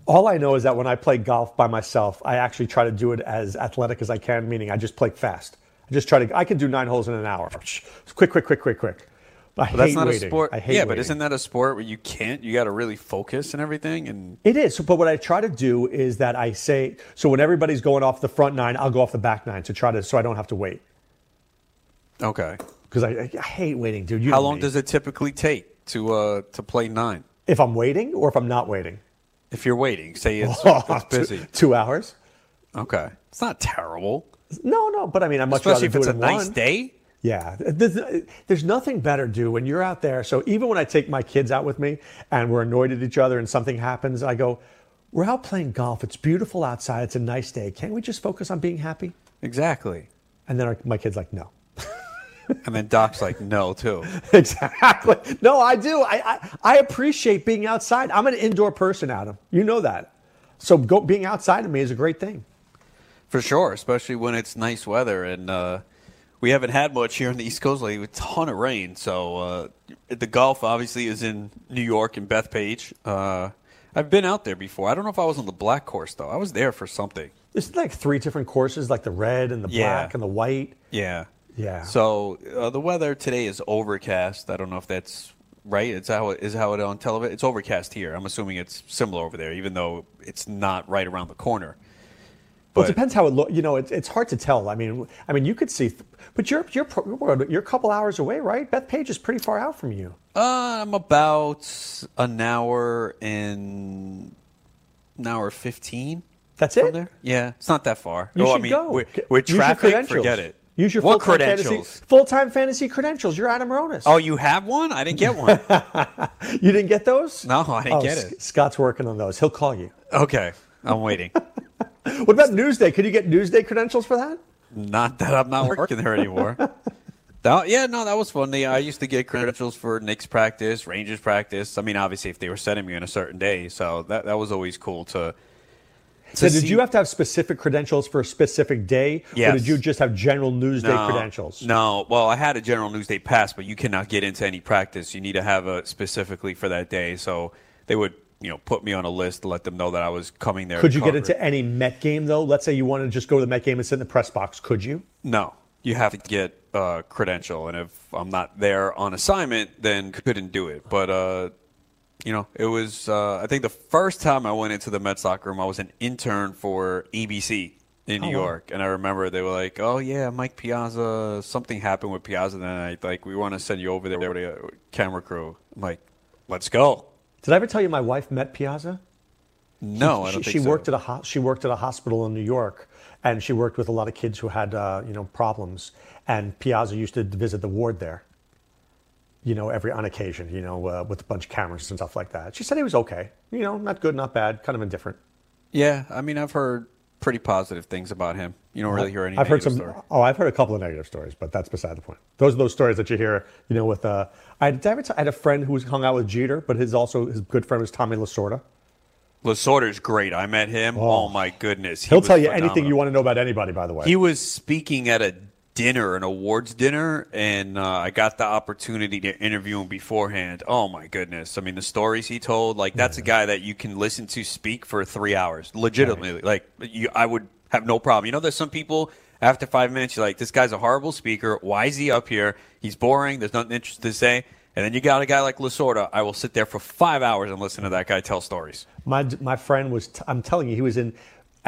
All I know is that when I play golf by myself, I actually try to do it as athletic as I can, meaning I just play fast. I just try to, I can do nine holes in an hour. Quick, quick, quick, quick, quick. I But that's hate not waiting. a sport. I hate yeah, but isn't that a sport where you can't? You got to really focus and everything. And It is. But what I try to do is that I say, so when everybody's going off the front nine, I'll go off the back nine to try to, so I don't have to wait. okay, Because I, I hate waiting, dude. You how long me. does it typically take to uh, to play nine? If I'm waiting or if I'm not waiting? If you're waiting, say it's, <laughs> it's busy. two, two hours. Okay, it's not terrible. No, no, but I mean, I much Especially rather if it's it a nice one. day. Yeah, there's, there's nothing better, dude, when you're out there. So even when I take my kids out with me and we're annoyed at each other and something happens, I go, "We're out playing golf. It's beautiful outside. It's a nice day. Can't we just focus on being happy?" Exactly. And then our, my kid's like, "No." <laughs> And then Doc's like, no, too. <laughs> exactly. No, I do. I, I I appreciate being outside. I'm an indoor person, Adam. You know that. So go, being outside to me is a great thing. For sure, especially when it's nice weather and uh, we haven't had much here in the East Coast lately. A ton of rain, so uh, the golf obviously is in New York and Bethpage. Uh, I've been out there before. I don't know if I was on the black course though. I was there for something. There's like three different courses, like the red and the Yeah. black and the white. Yeah. Yeah. So uh, the weather today is overcast. I don't know if that's right. It's how it is how it on television. It's overcast here. I'm assuming it's similar over there, even though it's not right around the corner. Well, it depends how it looks. You know, it's, it's hard to tell. I mean, I mean, you could see, but you're you're you're a couple hours away, right? Bethpage is pretty far out from you. Uh, I'm about an hour and an hour fifteen. That's it? There. Yeah, it's not that far. You oh, should I mean, go. With use traffic, credentials. forget it. Use your full-time credentials? Full-time fantasy credentials. You're Adam Ronis. Oh, you have one? I didn't get one. <laughs> you didn't get those? No, I didn't Oh, get it. Scott's working on those. He'll call you. Okay, I'm waiting. <laughs> <laughs> What about Newsday? Could you get Newsday credentials for that? Not that I'm not working there anymore. <laughs> That- yeah, no, that was fun. I used to get credentials for Knicks practice, Rangers practice. I mean, obviously, if they were sending me on a certain day, so that that was always cool to. So did see- you have to have specific credentials for a specific day, or did you just have general Newsday no, credentials? No, well, I had a general Newsday pass, but you cannot get into any practice. You need to have a specifically for that day. So they would, you know, put me on a list to let them know that I was coming there. Could you get into any Met game though? Let's say you wanted to just go to the Met game and sit in the press box. Could you? No, you have to get a credential, and if I'm not there on assignment, then couldn't do it. But uh, you know, it was. Uh, I think the first time I went into the Met locker room, I was an intern for ABC in New Oh, wow. York, and I remember they were like, "Oh yeah, Mike Piazza. Something happened with Piazza tonight. Like we want to send you over there with a camera crew." I'm like, "Let's go." Did I ever tell you my wife met Piazza? No, she, I don't she, think she so. worked at a ho- she worked at a hospital in New York, and she worked with a lot of kids who had uh, you know problems. And Piazza used to visit the ward there. You know, every on occasion, you know, uh, with a bunch of cameras and stuff like that. She said he was okay. You know, not good, not bad, kind of indifferent. Yeah, I mean, I've heard pretty positive things about him. You don't really hear any. I've heard some. story. Oh, I've heard a couple of negative stories, but that's beside the point. Those are those stories that you hear. You know, with uh, I, did I, ever tell- I had a friend who was hung out with Jeter, but his also his good friend was Tommy Lasorda. Lasorda's great. I met him. Oh, my goodness. He He'll tell you anything you want to know about anybody. By the way, He was speaking at a dinner, an awards dinner, and uh, I got the opportunity to interview him beforehand. Oh my goodness! I mean, the stories he told, like that's a guy that you can listen to speak for three hours, legitimately. Like you, I would have no problem. You know, there's some people after five minutes, you're like, this guy's a horrible speaker. Why is he up here? He's boring. There's nothing interesting to say. And then you got a guy like Lasorda. I will sit there for five hours and listen to that guy tell stories. My my friend was. T- I'm telling you, he was in.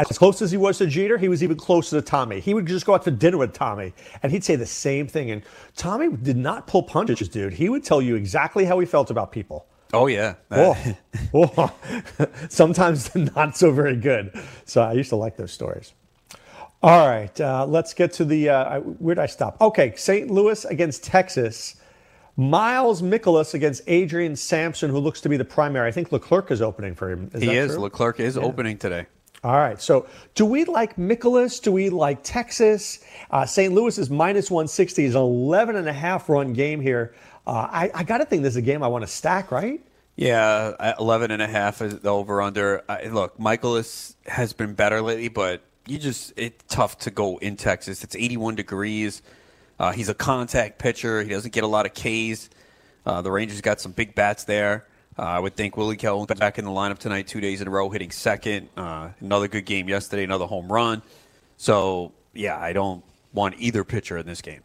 As close as he was to Jeter, he was even closer to Tommy. He would just go out to dinner with Tommy, and he'd say the same thing. And Tommy did not pull punches, dude. He would tell you exactly how he felt about people. Oh yeah. <laughs> Oh, oh. <laughs> sometimes <laughs> not so very good. So I used to like those stories. All right, uh, let's get to the. Uh, where did I stop? Okay, St. Louis against Texas. Miles Mikolas against Adrian Sampson, who looks to be the primary. I think Leclerc is opening for him. Is he that is. true? Leclerc is Yeah. opening today. All right. So, do we like Mikolas? Do we like Texas? Uh, St. Louis is minus 160. Is an 11 and a half run game here. Uh, I, I got to think this is a game I want to stack, right? Yeah, at 11 and a half is the over under. Look, Mikolas has been better lately, but you just it's tough to go in Texas. It's 81 degrees. Uh, he's a contact pitcher. He doesn't get a lot of Ks. Uh, the Rangers got some big bats there. Uh, I would think Willie Kell back in the lineup tonight, two days in a row, hitting second. Uh, another good game yesterday, another home run. So yeah, I don't want either pitcher in this game.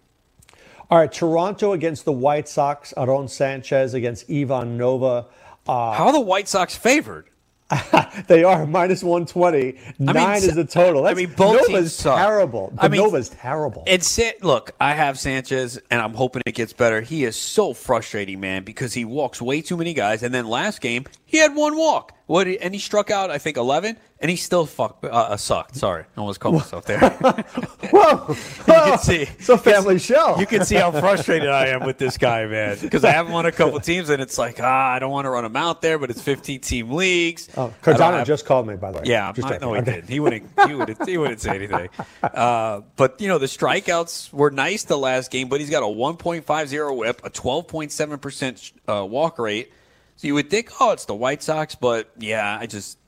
All right. Toronto against the White Sox. Aaron Sanchez against Ivan Nova. Uh, How are the White Sox favored? <laughs> they are minus 120. Nine is the total. I That's, mean, both Nova's terrible. I mean, Nova's terrible. It's it. Look, I have Sanchez, and I'm hoping it gets better. He is so frustrating, man, because he walks way too many guys. And then last game, he had one walk. What? And he struck out, I think, 11, and he still fuck, uh, uh, sucked. Sorry, I almost called myself there. <laughs> Whoa! <laughs> you can see it's a family show. You can see how frustrated I am with this guy, man. <laughs> Because I have him on a couple teams, and it's like, ah, I don't want to run him out there, but it's 15 team leagues. Oh, Cardano just called me, by the way. Yeah, just I, no, he Okay. didn't. He wouldn't. He wouldn't. He wouldn't say anything. Uh, but you know, the strikeouts were nice the last game, but he's got a 1.50 WHIP, a 12.7 percent uh, walk rate. So you would think, oh, it's the White Sox, but yeah, I just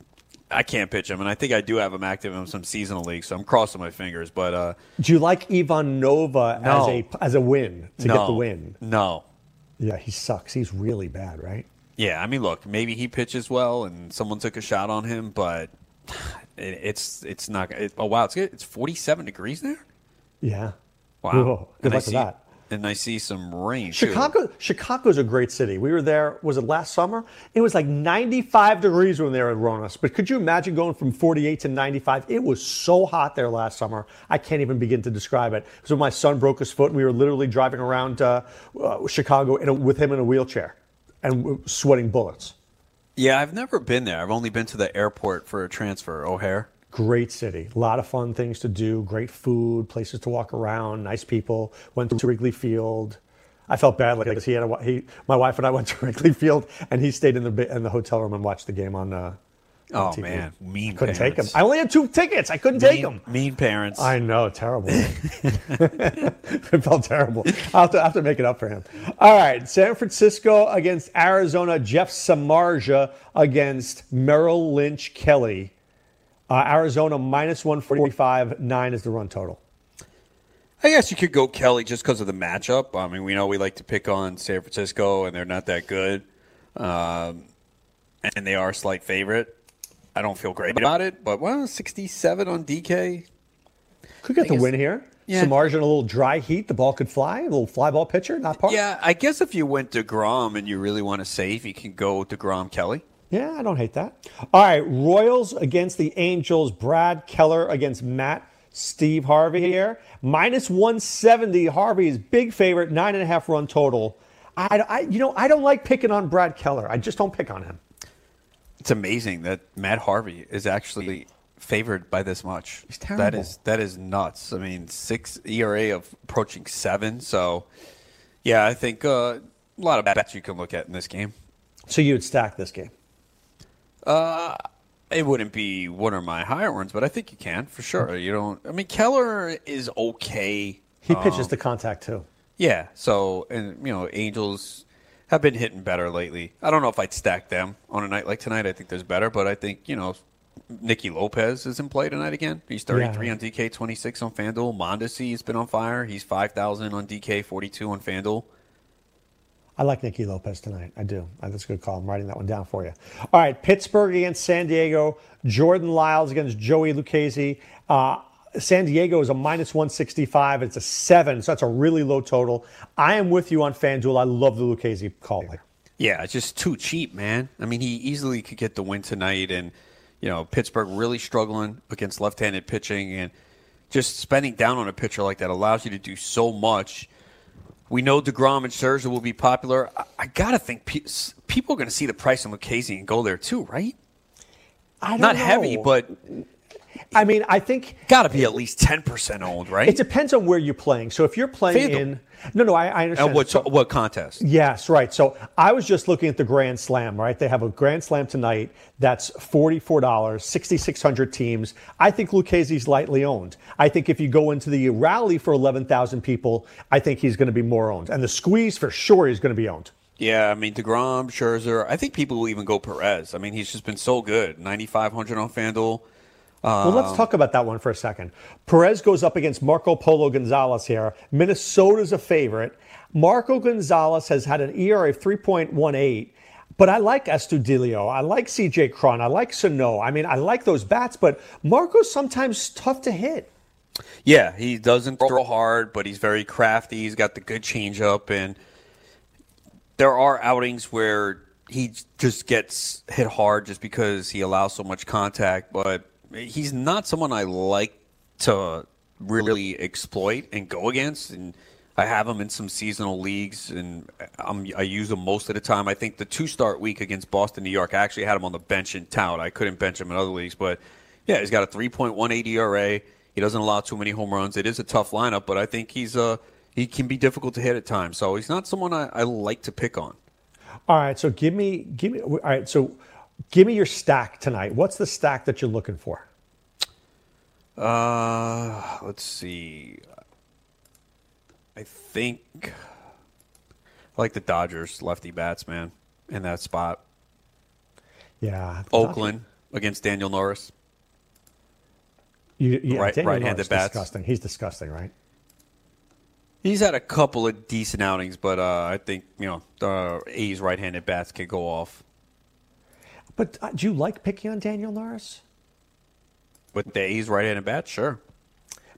I can't pitch him, and I think I do have him active in some seasonal leagues, so I'm crossing my fingers. But uh, Do you like Ivan Nova as a as a win to get the win? no, Yeah, he sucks. He's really bad, right? Yeah, I mean, look, maybe he pitches well, and someone took a shot on him, but it, it's it's not. It, oh wow, it's it's 47 degrees there. Yeah. Wow, Whoa, good and I luck with see, that. And I see some rain. too. Chicago, Chicago's a great city. We were there. Was it last summer? It was like 95 degrees when they were in Ronis. But could you imagine going from 48 to 95? It was so hot there last summer. I can't even begin to describe it. So my son broke his foot, And we were literally driving around uh, uh, Chicago in a, with him in a wheelchair and sweating bullets. Yeah, I've never been there. I've only been to the airport for a transfer, O'Hare. Great city. A lot of fun things to do. Great food, places to walk around, nice people. Went to Wrigley Field. I felt badly because he had a, he, my wife and I <laughs> went to Wrigley Field, and he stayed in the in the hotel room and watched the game on. Uh, on Oh TV. man, mean couldn't take him. I only had two tickets. I couldn't take him. Mean parents. I know, terrible. <laughs> <laughs> it felt terrible. I'll have, to, I'll have to make it up for him. All right, San Francisco against Arizona. Jeff Samardzija against Merrill Lynch Kelly. Uh, Arizona minus 145. Nine is the run total. I guess you could go Kelly just because of the matchup. I mean, we know we like to pick on San Francisco, and they're not that good, um, and they are a slight favorite. I don't feel great about it, but well, sixty-seven on DK. Could get the win here. Yeah. Samardzija in a little dry heat. The ball could fly. A little fly ball pitcher, not part. Yeah, I guess if you went Degrom and you really want to save, you can go Degrom Kelly. Yeah, I don't hate that. All right, Royals against the Angels. Brad Keller against Matt Steve Harvey here. Minus 170. Harvey is big favorite, nine and a half run total. I, I, you know, I don't like picking on Brad Keller. I just don't pick on him. It's amazing that Matt Harvey is actually favored by this much. He's terrible. That is that is nuts. I mean, six ERA of approaching seven. So, yeah, I think uh, a lot of bets you can look at in this game. So you would stack this game. Uh, it wouldn't be one of my higher ones, but I think you can for sure. You don't. I mean, Keller is okay. He pitches Um, to contact too. Yeah. So, and you know, Angels have been hitting better lately. I don't know if I'd stack them on a night like tonight. I think there's better, but I think you know, Nicky Lopez is in play tonight again. He's 33 Yeah. on DK, 26 on FanDuel. Mondesi has been on fire. He's 5,000 on DK, 42 on FanDuel. I like Nicky Lopez tonight. I do. That's a good call. I'm writing that one down for you. All right, Pittsburgh against San Diego. Jordan Lyles against Joey Lucchesi. Uh, San Diego is a minus 165. It's a seven, so that's a really low total. I am with you on FanDuel. I love the Lucchesi call. Yeah, it's just too cheap, man. I mean, he easily could get the win tonight, and you know, Pittsburgh really struggling against left-handed pitching, and just spending down on a pitcher like that allows you to do so much. We know Degrom and Scherzer will be popular. I, I gotta think pe- people are going to see the price on Lucchesi and go there too, right? I don't Not know. heavy, but I mean, I think got to be at least ten percent owned, right? It depends on where you're playing. So if you're playing FanDuel. in, no, no, I, I understand. And what So- what contest? Yes, right. So I was just looking at the Grand Slam, right? They have a Grand Slam tonight that's $44, 6,600 teams. I think Lucchesi's lightly owned. I think if you go into the rally for 11,000 people, I think he's going to be more owned. And the squeeze, for sure, is going to be owned. Yeah, I mean Degrom, Scherzer. I think people will even go Perez. I mean, he's just been so good. Ninety five hundred on FanDuel. Well, let's um, talk about that one for a second. Perez goes up against Marco Polo Gonzalez here. Minnesota's a favorite. Marco Gonzalez has had an ERA of 3.18, but I like Astudillo. I like CJ Cron. I like Sano. I mean, I like those bats, but Marco's sometimes tough to hit. Yeah, he doesn't throw hard, but he's very crafty. He's got the good changeup, and there are outings where he just gets hit hard just because he allows so much contact. But he's not someone I like to really exploit and go against. And I have him in some seasonal leagues, and I'm, I use him most of the time. I think the two start week against Boston, New York, I actually had him on the bench in town. I couldn't bench him in other leagues, but yeah, he's got a 3.18 ERA. He doesn't allow too many home runs. It is a tough lineup, but I think he's uh, he can be difficult to hit at times. So he's not someone I, I like to pick on. All right, so give me, give me. All right, so give me your stack tonight. What's the stack that you're looking for? Uh, let's see. I think I like the Dodgers lefty bats, man, in that spot. Yeah, Oakland against Daniel Norris. You, yeah, Right- Daniel right-handed Norris, bats. Disgusting. He's disgusting, right? He's had a couple of decent outings, but uh, I think you know the A's right-handed bats can go off. But uh, do you like picking on Daniel Norris? With the A's right-handed bat, sure.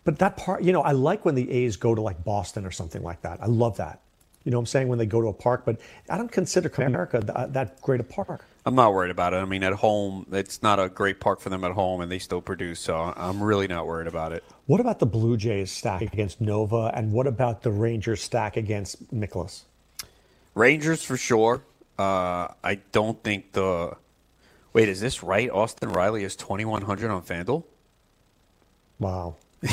But that part, you know, I like when the A's go to like Boston or something like that. I love that. You know what I'm saying? When they go to a park, but I don't consider America that, that great a park. I'm not worried about it. I mean, at home, it's not a great park for them at home, and they still produce. So I'm really not worried about it. What about the Blue Jays stack against Nova, and what about the Rangers stack against Mikolas? Rangers for sure. Uh, I don't think the. Wait, is this right? Austin Riley is 2,100 on FanDuel. Wow. <laughs>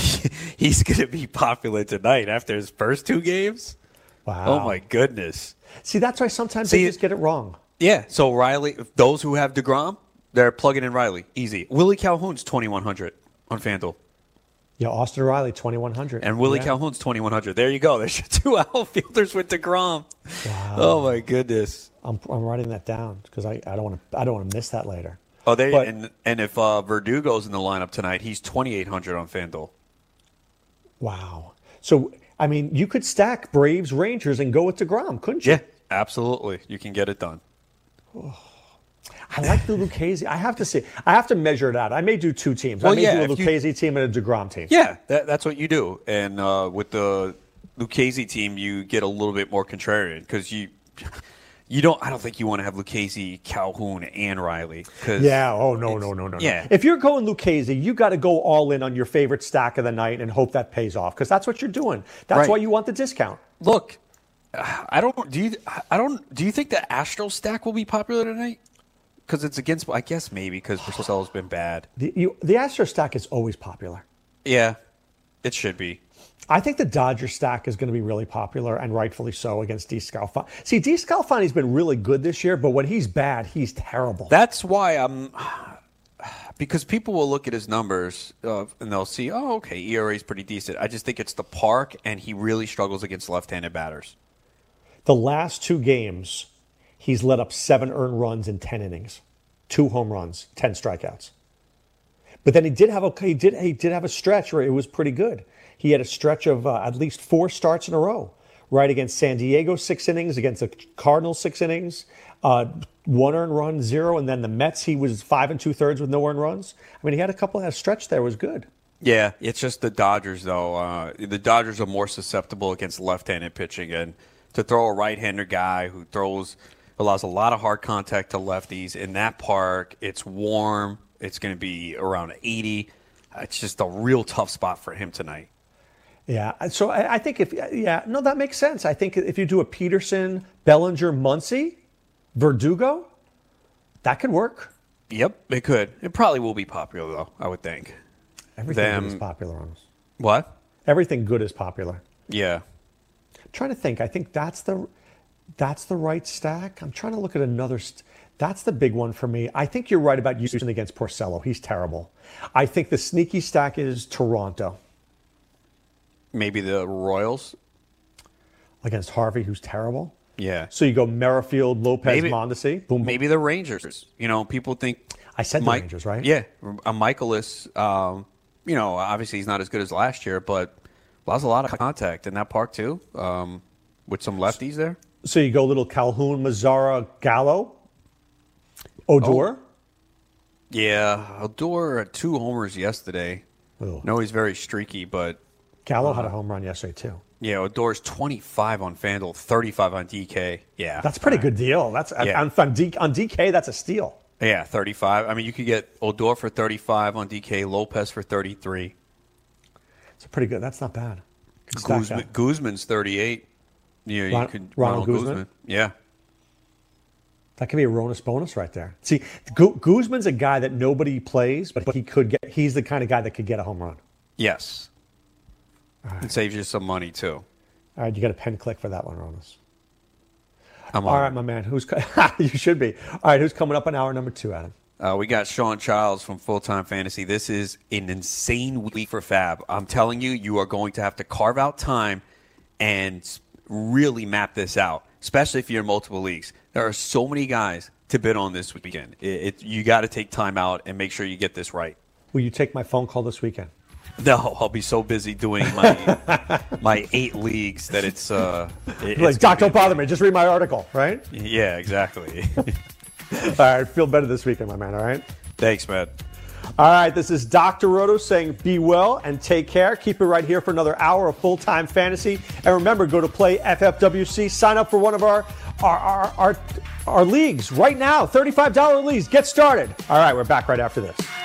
He's going to be popular tonight after his first two games. Wow. Oh my goodness. See, that's why sometimes See, they just get it wrong. Yeah. So Riley, those who have Degrom, they're plugging in Riley. Easy. Willie Calhoun's 2,100 on FanDuel. Yeah, Austin Riley, 2,100. And Willie yeah. Calhoun's 2,100. There you go. <laughs> There's your two <laughs> outfielders with Degrom. Wow. Oh my goodness. I'm, I'm writing that down because I, I don't want to I don't want to miss that later. Oh, they But- and and if uh, Verdugo's in the lineup tonight, he's 2,800 on FanDuel. Wow. So I mean, you could stack Braves, Rangers, and go with Degrom, couldn't you? Yeah, absolutely. You can get it done. I like the Lucchesi. I have to see. I have to measure it out. I may do two teams. I Well, may yeah, do a if you- Lucchesi team and a Degrom team. Yeah, that, that's what you do. And uh, with the Lucchesi team, you get a little bit more contrarian because you you don't. I don't think you want to have Lucchesi, Calhoun, and Riley. Yeah. Oh no no no no. no. Yeah. If you're going Lucchesi, you got to go all in on your favorite stack of the night and hope that pays off because that's what you're doing. That's Right. why you want the discount. Look, I don't. Do you? I don't. Do you think the Astro stack will be popular tonight? Because it's against. I guess maybe because Porcello's been bad. The, you, the Astro stack is always popular. Yeah, it should be. I think the Dodger stack is going to be really popular and rightfully so against DeSclafani. See, DeSclafani's been really good this year, but when he's bad, he's terrible. That's why I'm. <sighs> Because people will look at his numbers uh, and they'll see, oh, okay, ERA is pretty decent. I just think it's the park, and he really struggles against left-handed batters. The last two games, he's let up seven earned runs in ten innings, two home runs, ten strikeouts. But then he did have a he did he did have a stretch where it was pretty good. He had a stretch of uh, at least four starts in a row, right against San Diego six innings, against the Cardinals six innings, uh, one earned run, zero, and then the Mets he was five and two thirds with no earned runs. I mean, he had a couple of stretch there was good. Yeah, it's just the Dodgers, though. Uh, the Dodgers are more susceptible against left-handed pitching, and to throw a right-hander guy who throws allows a lot of hard contact to lefties in that park. It's warm. It's going to be around 80. It's just a real tough spot for him tonight. Yeah, uh, so I, I think if uh, yeah, no, that makes sense. I think if you do a Pederson, Bellinger, Muncy, Verdugo, that could work. Yep, it could. It probably will be popular, though. I would think. Everything them. is popular on us. What? Everything good is popular. Yeah. I'm trying to think. I think that's the that's the right stack. I'm trying to look at another. St- that's the big one for me. I think you're right about Houston against Porcello. He's terrible. I think the sneaky stack is Toronto Maybe the Royals. against Harvey, who's terrible. Yeah. So you go Merrifield, Lopez, Maybe- Mondesi. Boom, boom. Maybe the Rangers. You know, people think I said the Rangers, right? Yeah, a Mikolas. Um, you know, obviously he's not as good as last year, but allows a lot of contact in that park too. Um, with some lefties there. So you go little Calhoun, Mazara, Gallo, Odor. Oh. Yeah, Odor had two homers yesterday. No, he's very streaky, but Gallo had a uh, home run yesterday too. yeah, Odor's twenty five on Fanduel, thirty five on DK. Yeah, That's a pretty good deal. That's Yeah. on, on, D, on DK. That's a steal. Yeah, 35. I mean, you could get Odor for 35 on DK, Lopez for 33. It's a pretty good. That's not bad. Guzman. Guzman's 38. Yeah, Ron- you could Ronald Guzman? Yeah. That could be a bonus bonus right there. See, Gu- Guzman's a guy that nobody plays, but he could get. He's the kind of guy that could get a home run. Yes. It saves you some money too. All right, you got a pen click for that one, Ronis. I'm All right, my man. Who's <laughs> you should be. All right, who's coming up on hour number two, Adam? Uh, we got Shawn Childs from Full Time Fantasy. This is an insane week for FAAB. I'm telling you, you are going to have to carve out time and really map this out, especially if you're in multiple leagues. There are so many guys to bid on this weekend. It, it, you got to take time out and make sure you get this right. Will you take my phone call this weekend? No, I'll be so busy doing my <laughs> my eight leagues that it's uh, it- like, Doc, don't bother me. Just read my article, right? yeah, exactly. <laughs> all right, feel better this weekend, my man. All right. Thanks, man. All right, this is Dr. Roto saying be well and take care. Keep it right here for another hour of full time fantasy. And remember, go to play FFWC, sign up for one of our our, our, our, our leagues right now $35 leagues. Get started. All right, we're back right after this.